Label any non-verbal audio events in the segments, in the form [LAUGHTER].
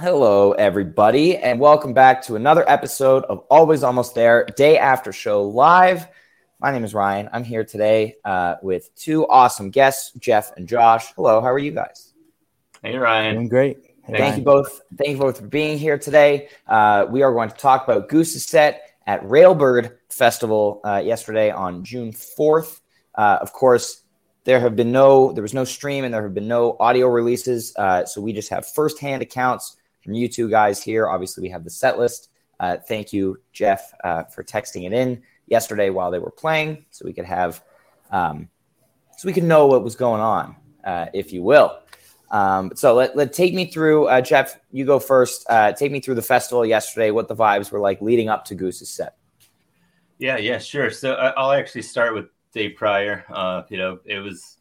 Hello, everybody, and welcome back to another episode of Always Almost There Day After Show Live. My name is Ryan. I'm here today uh, with two awesome guests, Jeff and Josh. Hello, how are you guys? Hey, Ryan. Doing great. Hey, thank Ryan. you both. Thank you both for being here today. Uh, we are going to talk about Goose's set at Railbird Festival uh, yesterday on June 4th. Uh, of course, there have been no, there was no stream and there have been no audio releases. Uh, so we just have firsthand accounts from you two guys here. Obviously, we have the set list. Uh, thank you, Jeff, uh, for texting it in yesterday while they were playing, so we could have, um, so we could know what was going on, uh, if you will. Um, so let, let take me through, uh, Jeff. You go first. Uh, take me through the festival yesterday. What the vibes were like leading up to Goose's set. Yeah, yeah, sure. So uh, I'll actually start with day prior. you know, it was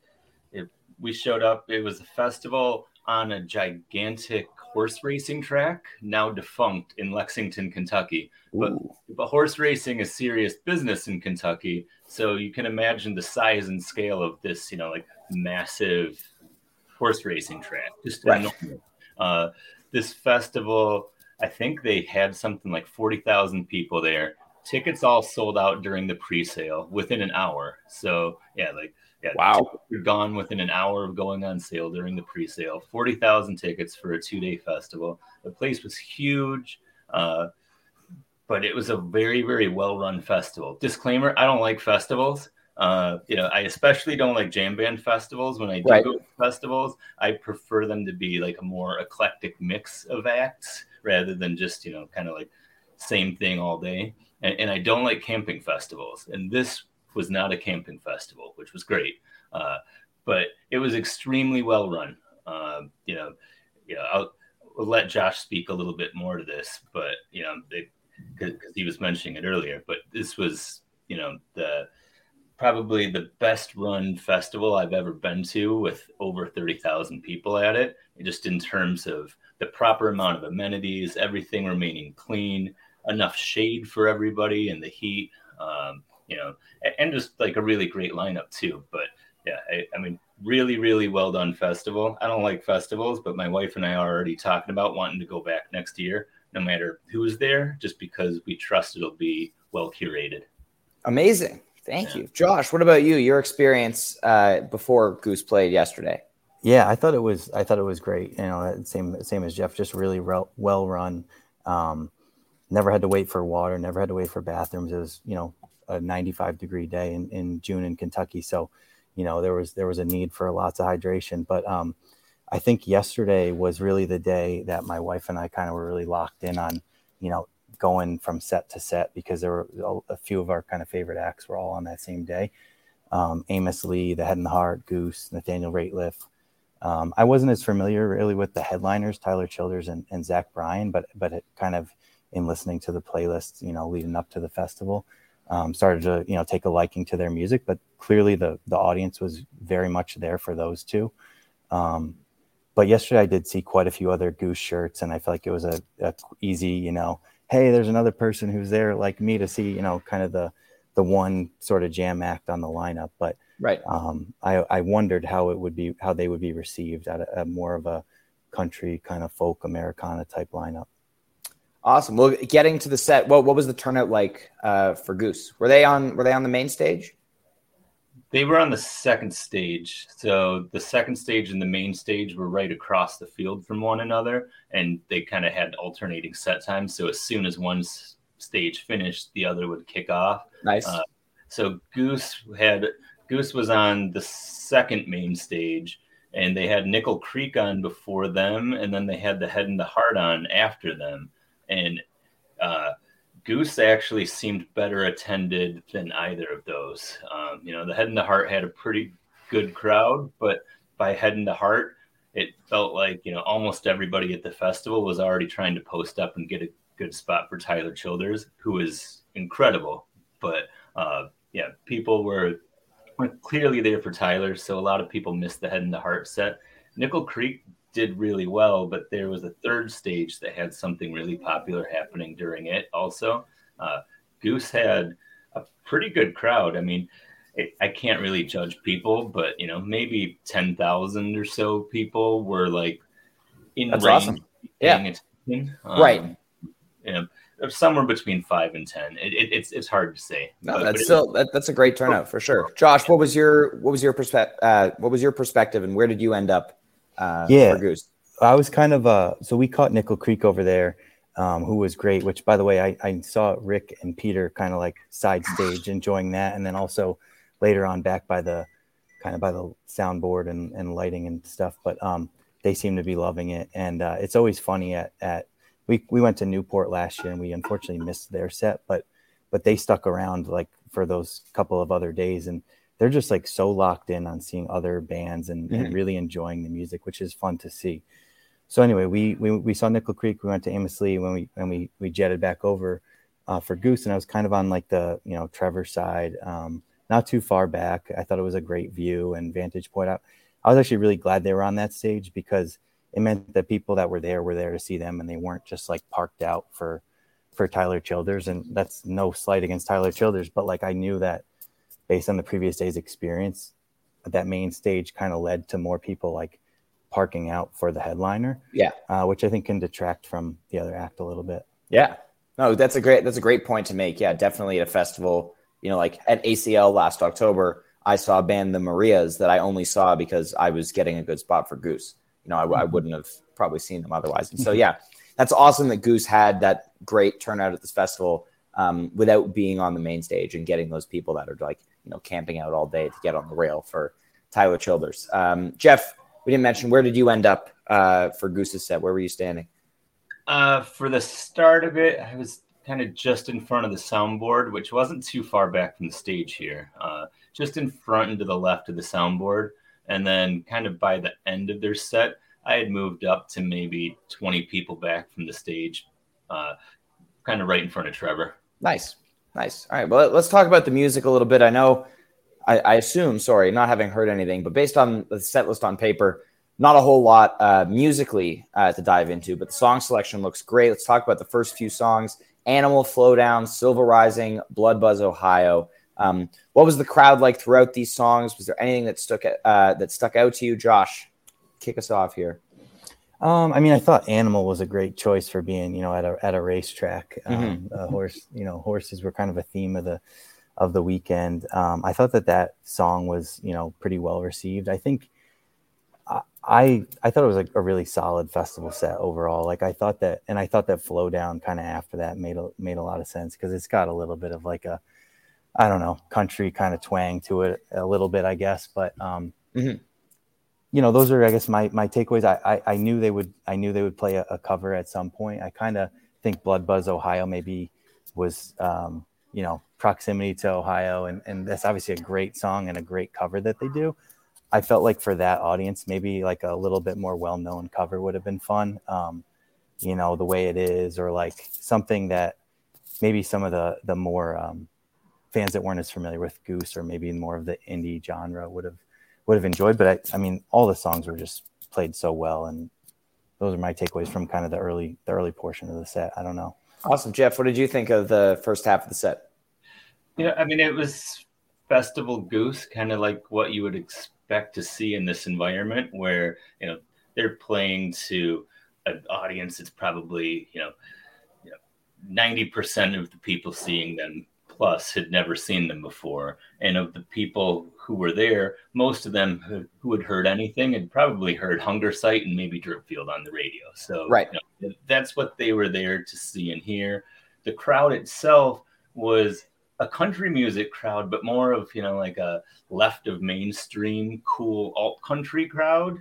it, we showed up. It was a festival on a gigantic horse racing track, now defunct in Lexington, Kentucky. But, but horse racing is serious business in Kentucky. So you can imagine the size and scale of this, you know, like massive horse racing track. Just right. Uh, this festival, I think they had something like 40,000 people there. Tickets all sold out during the pre sale within an hour. So, yeah, like yeah, wow. We're gone within an hour of going on sale during the pre-sale. Forty thousand tickets for a two-day festival. The place was huge, uh, but it was a very, very well-run festival. Disclaimer: I don't like festivals. Uh, you know, I especially don't like jam band festivals. When I do right. go to festivals, I prefer them to be like a more eclectic mix of acts rather than just you know kind of like same thing all day. And, and I don't like camping festivals. And this was not a camping festival, which was great. Uh, but it was extremely well run. Uh, you know, know, I'll, I'll, let Josh speak a little bit more to this, but you know, because he was mentioning it earlier. But this was, you know, the probably the best run festival I've ever been to, with over thirty thousand people at it. Just in terms of the proper amount of amenities, everything remaining clean, enough shade for everybody in the heat. Um, you know, and just like a really great lineup too. But yeah, I, I, mean, really, really well done festival. I don't like festivals, but my wife and I are already talking about wanting to go back next year, no matter who's there, just because we trust it'll be well curated. Amazing. Thank yeah. you. Josh, what about you? Your experience uh, before Goose played yesterday? Yeah, I thought it was. I thought it was great. You know, same same as Jeff. Just really well run. Um, never had to wait for water. Never had to wait for bathrooms. It was you know a 95 degree day in, in June in Kentucky. So, you know, there was there was a need for lots of hydration. But um, I think yesterday was really the day that my wife and I kind of were really locked in on, you know, going from set to set because there were a, few of our kind of favorite acts were all on that same day. Um, Amos Lee, The Head and the Heart, Goose, Nathaniel Rateliff. Um, I wasn't as familiar really with the headliners, Tyler Childers and, and Zach Bryan, but but it kind of in listening to the playlist, you know, leading up to the festival, um, started to you know take a liking to their music, but clearly the the audience was very much there for those two. Um, but yesterday I did see quite a few other Goose shirts, and I felt like it was a, a, easy you know, hey, there's another person who's there like me to see you know kind of the the one sort of jam act on the lineup. But right, um, I I wondered how it would be how they would be received at a, a more of a country kind of folk Americana type lineup. Awesome. Well, getting to the set, what what was the turnout like uh, for Goose? Were they on Were they on the main stage? They were on the second stage. So the second stage and the main stage were right across the field from one another, and they kind of had alternating set times. So as soon as one stage finished, the other would kick off. Nice. Uh, so Goose had Goose was on the second main stage, and they had Nickel Creek on before them, and then they had the Head and the Heart on after them and uh, Goose actually seemed better attended than either of those. Um, you know, the Head and the Heart had a pretty good crowd, but by Head and the Heart, it felt like you know almost everybody at the festival was already trying to post up and get a good spot for Tyler Childers, who is incredible. But uh, yeah, people were, were clearly there for Tyler, so a lot of people missed the head and the heart set. Nickel Creek did really well, but there was a third stage that had something really popular happening during it. Also, uh, Goose had a pretty good crowd. I mean, it, I can't really judge people, but you know, maybe ten thousand or so people were like in That's awesome. Yeah. attention. Um, Right. You know, somewhere between five and ten. It, it, it's it's hard to say. No, But- but that's it- still that, that's a great turnout for sure. Josh, what was your what was your perspective? Uh, what was your perspective, and where did you end up? Uh, Yeah. for Goose. I was kind of uh so we caught Nickel Creek over there, um, who was great, which by the way, I, I saw Rick and Peter kind of like side stage enjoying that, and then also later on back by the kind of by the soundboard and, and lighting and stuff. But um they seem to be loving it. And uh, it's always funny at at we we went to Newport last year and we unfortunately missed their set, but but they stuck around like for those couple of other days and they're just like so locked in on seeing other bands and, and really enjoying the music, which is fun to see so anyway, we, we we saw Nickel Creek. We went to Amos Lee when we when we we jetted back over uh, for Goose, and I was kind of on like the you know Trevor side, um, not too far back. I thought it was a great view and vantage point. I, I was actually really glad they were on that stage because it meant that people that were there were there to see them, and they weren't just like parked out for for Tyler Childers. And that's no slight against Tyler Childers, but like I knew that based on the previous day's experience, that main stage kind of led to more people like parking out for the headliner Yeah. uh, which I think can detract from the other act a little bit. Yeah. No, that's a great that's a great point to make. Yeah, definitely at a festival, you know, like at ACL last October, I saw a band the Marias that I only saw because I was getting a good spot for Goose. You know, I, I wouldn't have probably seen them otherwise. And so yeah, that's awesome that Goose had that great turnout at this festival um, without being on the main stage and getting those people that are like, you know, camping out all day to get on the rail for Tyler Childers. Um, Jeff, we didn't mention where did you end up uh, for Goose's set? Where were you standing? Uh, for the start of it, I was kind of just in front of the soundboard, which wasn't too far back from the stage here. Uh, just in front and to the left of the soundboard, and then kind of by the end of their set, I had moved up to maybe 20 people back from the stage, uh, kind of right in front of Trevor. Nice, nice. All right, well, let's talk about the music a little bit. I know, I, I assume, sorry, not having heard anything, but based on the set list on paper, not a whole lot uh, musically uh, to dive into, but the song selection looks great. Let's talk about the first few songs: "Animal," "Flodown," "Silver Rising," "Blood Buzz," "Ohio." Um, what was the crowd like throughout these songs? Was there anything that stuck uh, that stuck out to you, Josh? Kick us off here. Um, I mean, I thought Animal was a great choice for being, you know, at a at a racetrack. Um, a horse, you know, horses were kind of a theme of the of the weekend. Um, I thought that that song was, you know, pretty well received. I think I I, I thought it was like a really solid festival set overall. Like I thought that, and I thought that Flodown kind of after that made a made a lot of sense because it's got a little bit of like a, I don't know, country kind of twang to it a little bit, I guess. But um, Mhm. You know, those are I guess my my takeaways. I I, I knew they would I knew they would play a, a cover at some point. I kind of think Blood Buzz Ohio maybe was um, you know proximity to Ohio, and and that's obviously a great song and a great cover that they do. I felt like for that audience, maybe like a little bit more well known cover would have been fun. Um, you know, the way it is, or like something that maybe some of the the more um, fans that weren't as familiar with Goose or maybe more of the indie genre would have would have enjoyed. But I, I mean, all the songs were just played so well, and those are my takeaways from kind of the early the early portion of the set. I don't know. Awesome, Jeff. What did you think of the first half of the set? Yeah, I mean, it was festival goose, kind of like what you would expect to see in this environment, where you know they're playing to an audience that's probably you know ninety percent of the people seeing them plus had never seen them before, and of the people who were there, most of them who, who had heard anything had probably heard Hungersite and maybe Dripfield on the radio. So Right. you know, that's what they were there to see and hear. The crowd itself was a country music crowd, but more of you know like a left of mainstream cool alt country crowd.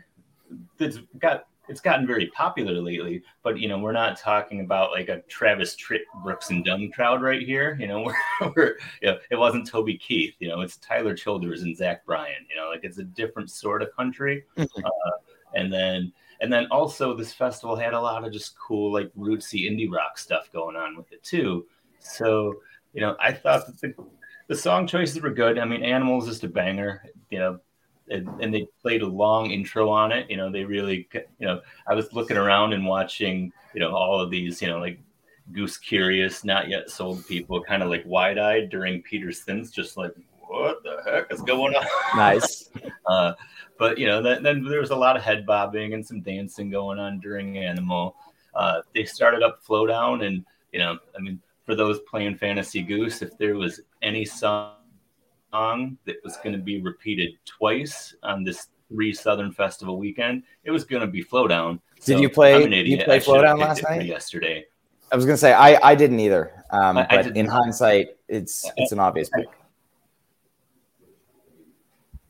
That's got it's gotten very popular lately, but you know we're not talking about like a Travis Tritt, Brooks and Dunn crowd right here. You know [LAUGHS] we're, we're you know it wasn't Toby Keith. You know it's Tyler Childers and Zach Bryan. You know like it's a different sort of country. Uh, and then and then also this festival had a lot of just cool like rootsy indie rock stuff going on with it too. So you know, I thought that the, the song choices were good. I mean, Animals is a banger. You know, and, and, they played a long intro on it. You know, they really, you know, I was looking around and watching, you know, all of these, you know, like Goose Curious, not yet sold people, kind of like wide eyed during Peter's synths, just like, what the heck is going on? [LAUGHS] Nice. uh, but, you know, then, then there was a lot of head bobbing and some dancing going on during Animal. Uh, they started up Flodown, and, you know, I mean, for those playing Fantasy Goose, if there was any song that was going to be repeated twice on this three Southern Festival weekend, it was going to be Flodown. Did you play? You play Flodown last night? Yesterday. I was going to say I, I didn't either. Um, I, but I in hindsight, it's it's an obvious pick.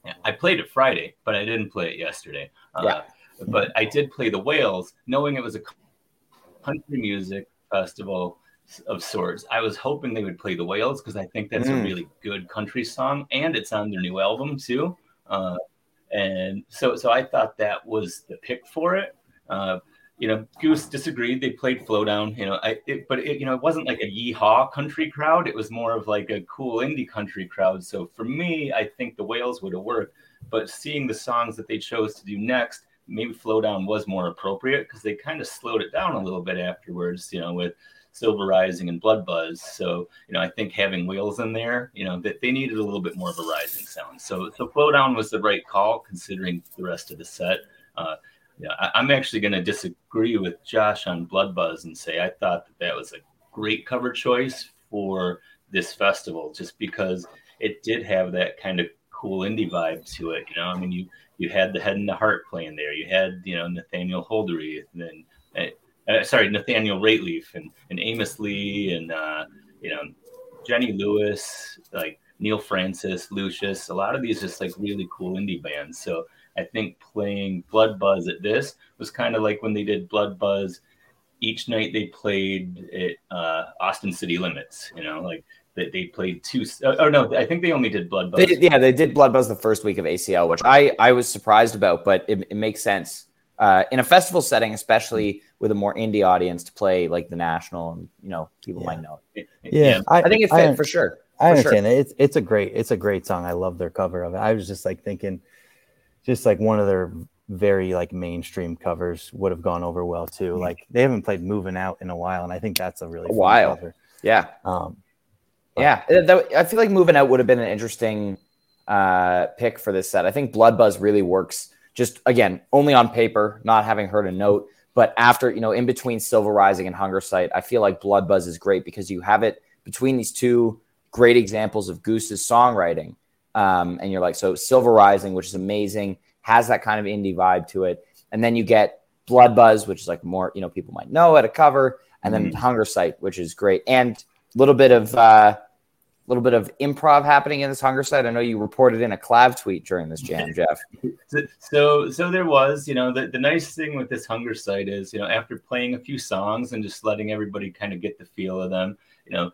Yeah, I played it Friday, but I didn't play it yesterday. Uh, yeah. But I did play the Whales, knowing it was a country music festival of sorts. I was hoping they would play the Whales because I think that's mm. a really good country song, and it's on their new album too. Uh, and so, so I thought that was the pick for it. Uh, you know, Goose disagreed. They played Flodown. You know, I, it, but it, you know, it wasn't like a yeehaw country crowd. It was more of like a cool indie country crowd. So for me, I think the Whales would have worked. But seeing the songs that they chose to do next, maybe Flodown was more appropriate because they kind of slowed it down a little bit afterwards. You know, with Silver Rising and Blood Buzz. So, you know, I think having Whales in there, you know, that they needed a little bit more of a rising sound. So, so Flodown was the right call considering the rest of the set. Uh, yeah, I, am actually going to disagree with Josh on Blood Buzz and say I thought that that was a great cover choice for this festival, just because it did have that kind of cool indie vibe to it. You know, I mean, you you had the Head and the Heart playing there. You had you know Nathaniel Holdery, and then eh, uh, sorry, Nathaniel Rateliff and, and Amos Lee and, uh, you know, Jenny Lewis, like Neal Francis, Lucius, a lot of these just like really cool indie bands. So I think playing Blood Buzz at this was kind of like when they did Blood Buzz. Each night they played at uh, Austin City Limits, you know, like that they played two. Uh, oh no, I think they only did Blood Buzz. They did, yeah, they did Blood Buzz the first week of ACL, which I I was surprised about, but it, it makes sense uh, in a festival setting, especially with a more indie audience, to play like the national, and you know, people yeah. might know it. Yeah, yeah. I, I, think it fit for sure. I understand sure. it. It's it's a great it's a great song. I love their cover of it. I was just like thinking, just like one of their very like mainstream covers would have gone over well too. Mm-hmm. Like they haven't played "Moving Out" in a while, and I think that's a really a while. Cover. Yeah. Um, yeah, I feel like "Moving Out" would have been an interesting uh, pick for this set. I think Blood Buzz really works just again, only on paper, not having heard a note. But after, you know, in between Silver Rising and Hungersite, I feel like Blood Buzz is great because you have it between these two great examples of Goose's songwriting. Um, and you're like, so Silver Rising, which is amazing, has that kind of indie vibe to it. And then you get Blood Buzz, which is like more, you know, people might know at a cover, and then mm-hmm. Hungersite, which is great. And a little bit of uh, little bit of improv happening in this Hungersite? I know you reported in a Clav tweet during this jam, [LAUGHS] Jeff. so, so there was, you know, the, the nice thing with this Hungersite is, you know, after playing a few songs and just letting everybody kind of get the feel of them, you know,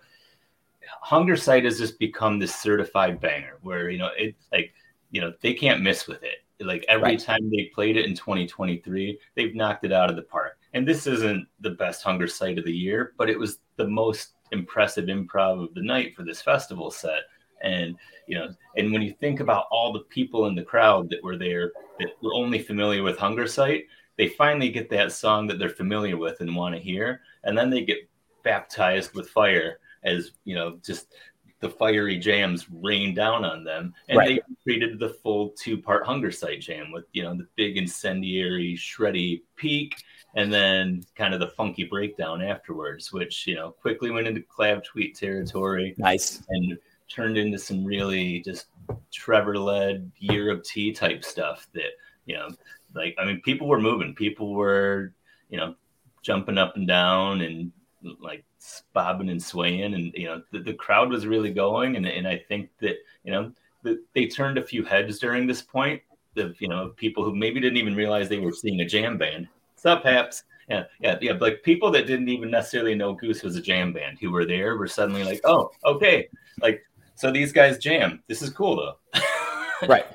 Hungersite has just become this certified banger where, you know, it's like, you know, they can't miss with it. Like every right. time they played it in 2023, they've knocked it out of the park. And this isn't the best Hungersite of the year, but it was the most impressive improv of the night for this festival set. And you know, and when you think about all the people in the crowd that were there that were only familiar with Hungersite, they finally get that song that they're familiar with and want to hear, and then they get baptized with fire as you know, just the fiery jams rain down on them, and right. they created the full two-part Hungersite jam with you know the big incendiary, shreddy peak, and then kind of the funky breakdown afterwards, which you know quickly went into Clav tweet territory. Nice. and turned into some really just Trevor-led year of tea type stuff that you know, like I mean, people were moving, people were you know jumping up and down and like bobbing and swaying, and you know the, the crowd was really going, and and I think that you know the, they turned a few heads during this point of you know people who maybe didn't even realize they were seeing a jam band Sup, Haps? Yeah, yeah, yeah. Like people that didn't even necessarily know Goose was a jam band who were there were suddenly like, oh, okay. Like, so these guys jam. This is cool though. [LAUGHS] right.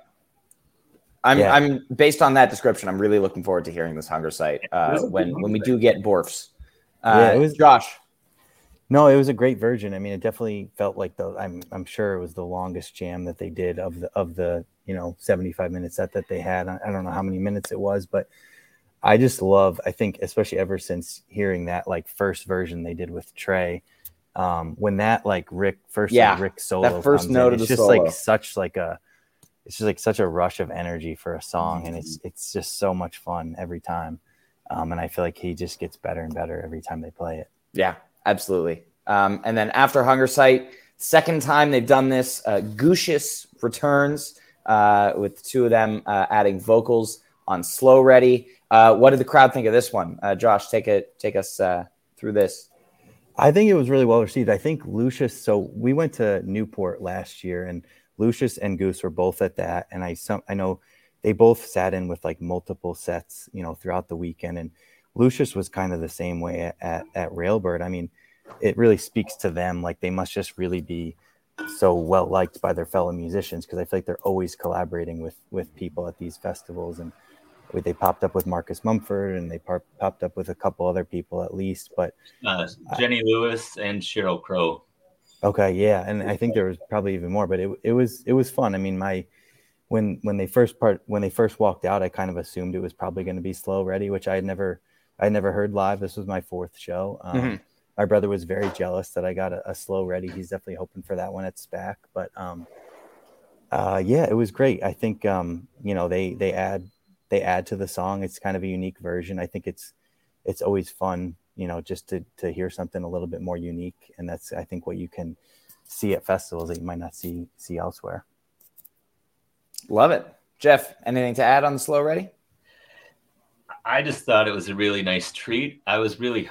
I'm Yeah. I'm based on that description. I'm really looking forward to hearing this Hungersite uh, when when we do get Borfs. Uh, Yeah, it was- Josh. No, it was a great version. I mean, it definitely felt like the. I'm I'm sure it was the longest jam that they did of the of the you know 75 minute set that they had. I I don't know how many minutes it was, but I just love. I think especially ever since hearing that like first version they did with Trey, um, when that like Rick first like, Yeah, Rick solo first comes note in, of it's the just solo. like such like a. It's just like such a rush of energy for a song, and it's it's just so much fun every time. Um, and I feel like he just gets better and better every time they play it. Yeah, absolutely. Um, and then after Hungersite, second time they've done this, uh, Gucius returns uh, with two of them uh, adding vocals on Slow Ready. Uh, what did the crowd think of this one? Uh, Josh, take it, take us uh, through this. I think it was really well received. I think Lucius. So we went to Newport last year, and Lucius and Goose were both at that. And I some I know they both sat in with like multiple sets, you know, throughout the weekend. And Lucius was kind of the same way at at, at Railbird. I mean, it really speaks to them. Like they must just really be so well liked by their fellow musicians because I feel like they're always collaborating with with people at these festivals and. They popped up with Marcus Mumford, and they par- popped up with a couple other people at least. But Uh, Jenny Lewis and Sheryl Crow. Okay, yeah, and I think there was probably even more, but it it was it was fun. I mean, my when when they first part when they first walked out, I kind of assumed it was probably going to be slow ready, which I had never I had never heard live. This was my fourth show. Um, Mhm. My brother was very jealous that I got a, a slow ready. He's definitely hoping for that one at SPAC, but um, uh, yeah, it was great. I think um, you know they they add they add to the song. It's kind of a unique version. I think it's it's always fun, you know, just to to hear something a little bit more unique, and that's I think what you can see at festivals that you might not see see elsewhere. Love it, Jeff. Anything to add on the Slow Ready? I just thought it was a really nice treat. I was really,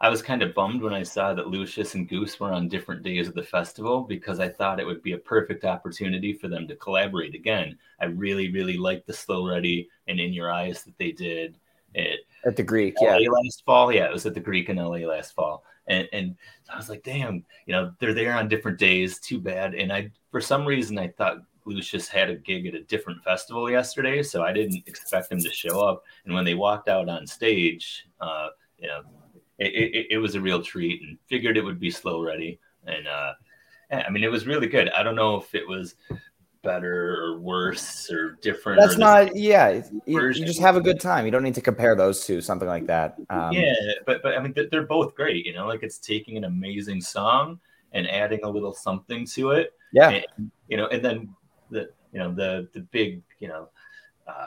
I was kind of bummed when I saw that Lucius and Goose were on different days of the festival because I thought it would be a perfect opportunity for them to collaborate again. I really, really liked the Slow Ready and In Your Eyes that they did at At the Greek, yeah. Last fall. Yeah, it was at the Greek in LA last fall. And and I was like, damn, you know, they're there on different days. Too bad. And I for some reason I thought Lucius had a gig at a different festival yesterday, so I didn't expect him to show up. And when they walked out on stage, uh, you know, it, it, it was a real treat and figured it would be slow ready. And uh, yeah, I mean, it was really good. I don't know if it was better or worse or different. That's or not, yeah. You, you just have a good time. You don't need to compare those two, something like that. Um, yeah, but but I mean they're- both great. You know, like it's taking an amazing song and adding a little something to it. yeah. And, you know, and then the you know the the big you know uh,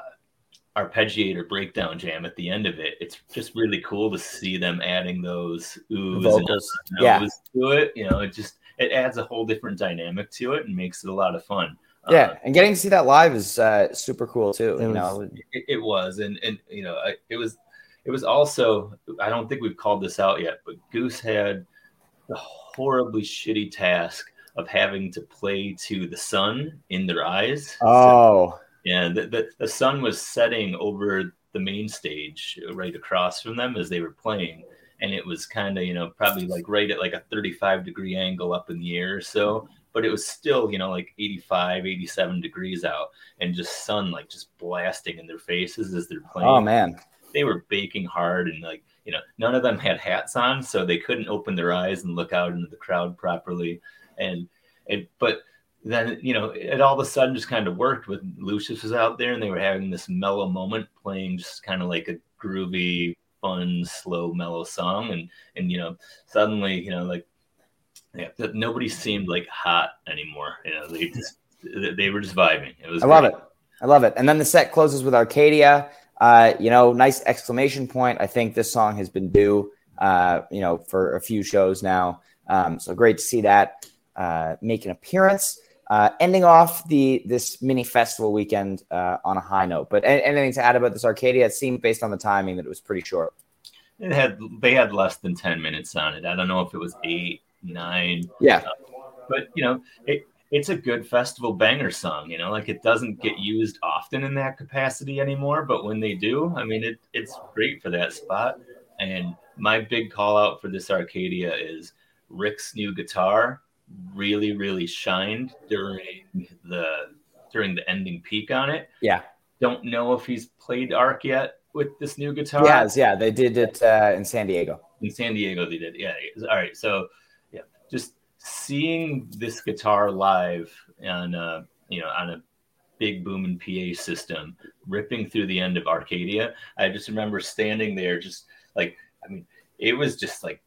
arpeggiator breakdown jam at the end of it. It's just really cool to see them adding those oohs and Yeah. ahs to it. You know, it just it adds a whole different dynamic to it and makes it a lot of fun. Yeah, Uh, and getting to see that live is uh, super cool too. You know, it, it was and and you know it was it was also i don't think we've called this out yet but goose had the horribly shitty task of having to play to the sun in their eyes oh, and the, the, the sun was setting over the main stage right across from them as they were playing. And it was kind of you know probably like right at like a 35 degree angle up in the air or so. But it was still you know like 85 87 degrees out and just sun like just blasting in their faces as they're playing. Oh man, they were baking hard and like you know none of them had hats on so they couldn't open their eyes and look out into the crowd properly. And and, but then you know it all of a sudden just kind of worked with lucius was out there and they were having this mellow moment playing just kind of like a groovy fun slow mellow song and and you know suddenly you know like yeah nobody seemed like hot anymore you know they just they were just vibing it was I love it. I love it. And then the set closes with Arcadia. Uh, you know, nice exclamation point. I think this song has been due, uh, you know, for a few shows now. Um, so great to see that uh, make an appearance. Uh, ending off the this mini festival weekend uh, on a high note. But anything to add about this Arcadia? It seemed based on the timing that it was pretty short. It had they had less than ten minutes on it. I don't know if it was eight, nine, Yeah, but you know, it it's a good festival banger song. You know, like it doesn't get used often in that capacity anymore, but when they do, I mean, it it's great for that spot. And my big call out for this Arcadia is Rick's new guitar really, really shined during the during the ending peak on it. Yeah. Don't know if he's played Arc yet with this new guitar. Yes, yeah. They did it uh, in San Diego. In San Diego, they did. Yeah. All right. So, yeah, just seeing this guitar live on, uh, you know, on a big booming PA system ripping through the end of Arcadia. I just remember standing there, just like, I mean, it was just like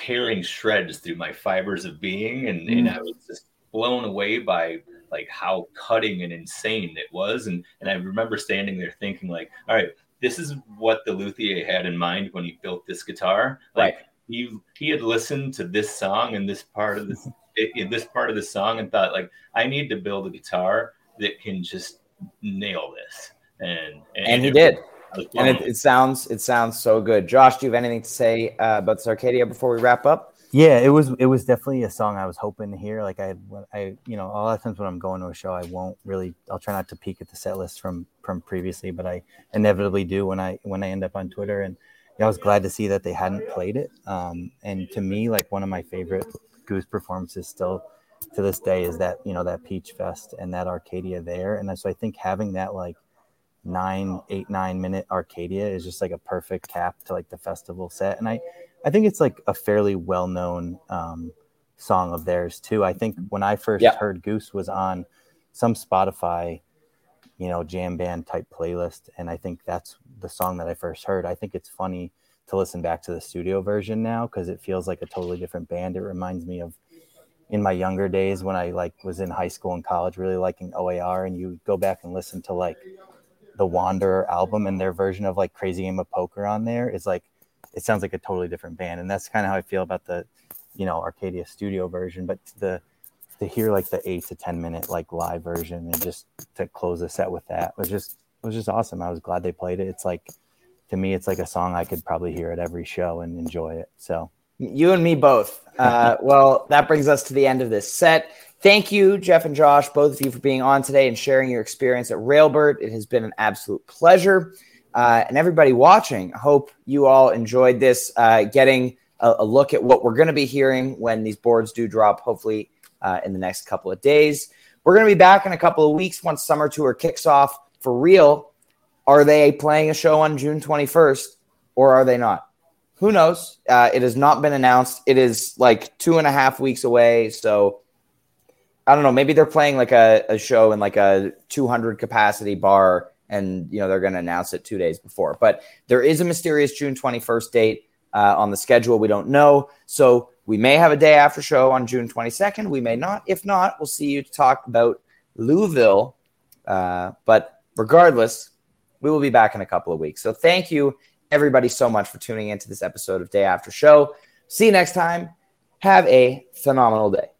tearing shreds through my fibers of being. And, mm. and I was just blown away by like how cutting and insane it was. And, and I remember standing there thinking like, all right, this is what the luthier had in mind when he built this guitar. Like right. he, he had listened to this song and this part of this, in [LAUGHS] this part of the song and thought like, I need to build a guitar that can just nail this. And and, and he did. And it, it, sounds it sounds so good. Josh, do you have anything to say uh, about this Arcadia before we wrap up? Yeah, it was it was definitely a song I was hoping to hear. Like I I you know a lot of times when I'm going to a show, I won't really I'll try not to peek at the set list from from previously, but I inevitably do when I when I end up on Twitter. And I was glad to see that they hadn't played it. Um, and to me, like one of my favorite Goose performances still to this day is that you know that Peach Fest and that Arcadia there, and so I think having that like nine, eight, nine minute Arcadia is just like a perfect cap to like the festival set, and I I think it's like a fairly well known um, song of theirs too. I think when I first yeah. heard Goose was on some Spotify, you know, jam band type playlist, and I think that's the song that I first heard. I think it's funny to listen back to the studio version now because it feels like a totally different band. It reminds me of in my younger days when I like was in high school and college, really liking OAR, and you go back and listen to like the Wanderer album and their version of like Crazy Game of Poker on there is like it sounds like a totally different band, and that's kind of how I feel about the you know Arcadia studio version. But the to hear like the eight to ten minute like live version and just to close the set with that was just was just awesome. I was glad they played it. It's like to me, it's like a song I could probably hear at every show and enjoy it. So you and me both. Uh, [LAUGHS] well, that brings us to the end of this set. Thank you, Jeff and Josh, both of you, for being on today and sharing your experience at Railbird. It has been an absolute pleasure. Uh, and everybody watching, I hope you all enjoyed this, uh, getting a, a, look at what we're going to be hearing when these boards do drop, hopefully uh, in the next couple of days. We're going to be back in a couple of weeks once summer tour kicks off for real. Are they playing a show on June 21st or are they not? who knows? Uh, it has not been announced. It is like two and a half weeks away. So I don't know. Maybe they're playing like a, a show in like a 200 capacity bar and, you know, they're going to announce it two days before. But there is a mysterious June 21st date uh, on the schedule. We don't know. So we may have a day after show on June 22nd. We may not. If not, we'll see you to talk about Louisville. Uh, but regardless, we will be back in a couple of weeks. So thank you everybody so much for tuning into this episode of Day After Show. See you next time. Have a phenomenal day.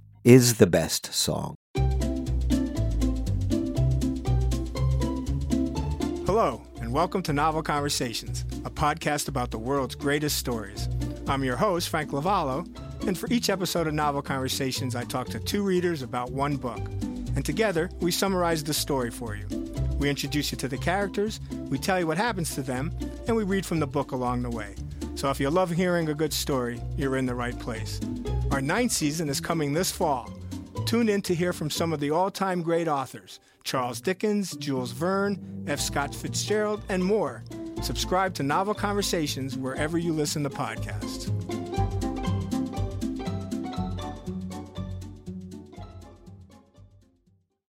is the best song. Hello, and welcome to Novel Conversations, a podcast about the world's greatest stories. I'm your host, Frank Lavallo, and for each episode of Novel Conversations, I talk to two readers about one book. And together, we summarize the story for you. We introduce you to the characters, we tell you what happens to them, and we read from the book along the way. So if you love hearing a good story, you're in the right place. Our ninth season is coming this fall. Tune in to hear from some of the all time great authors Charles Dickens, Jules Verne, F. Scott Fitzgerald, and more. Subscribe to Novel Conversations wherever you listen to podcasts.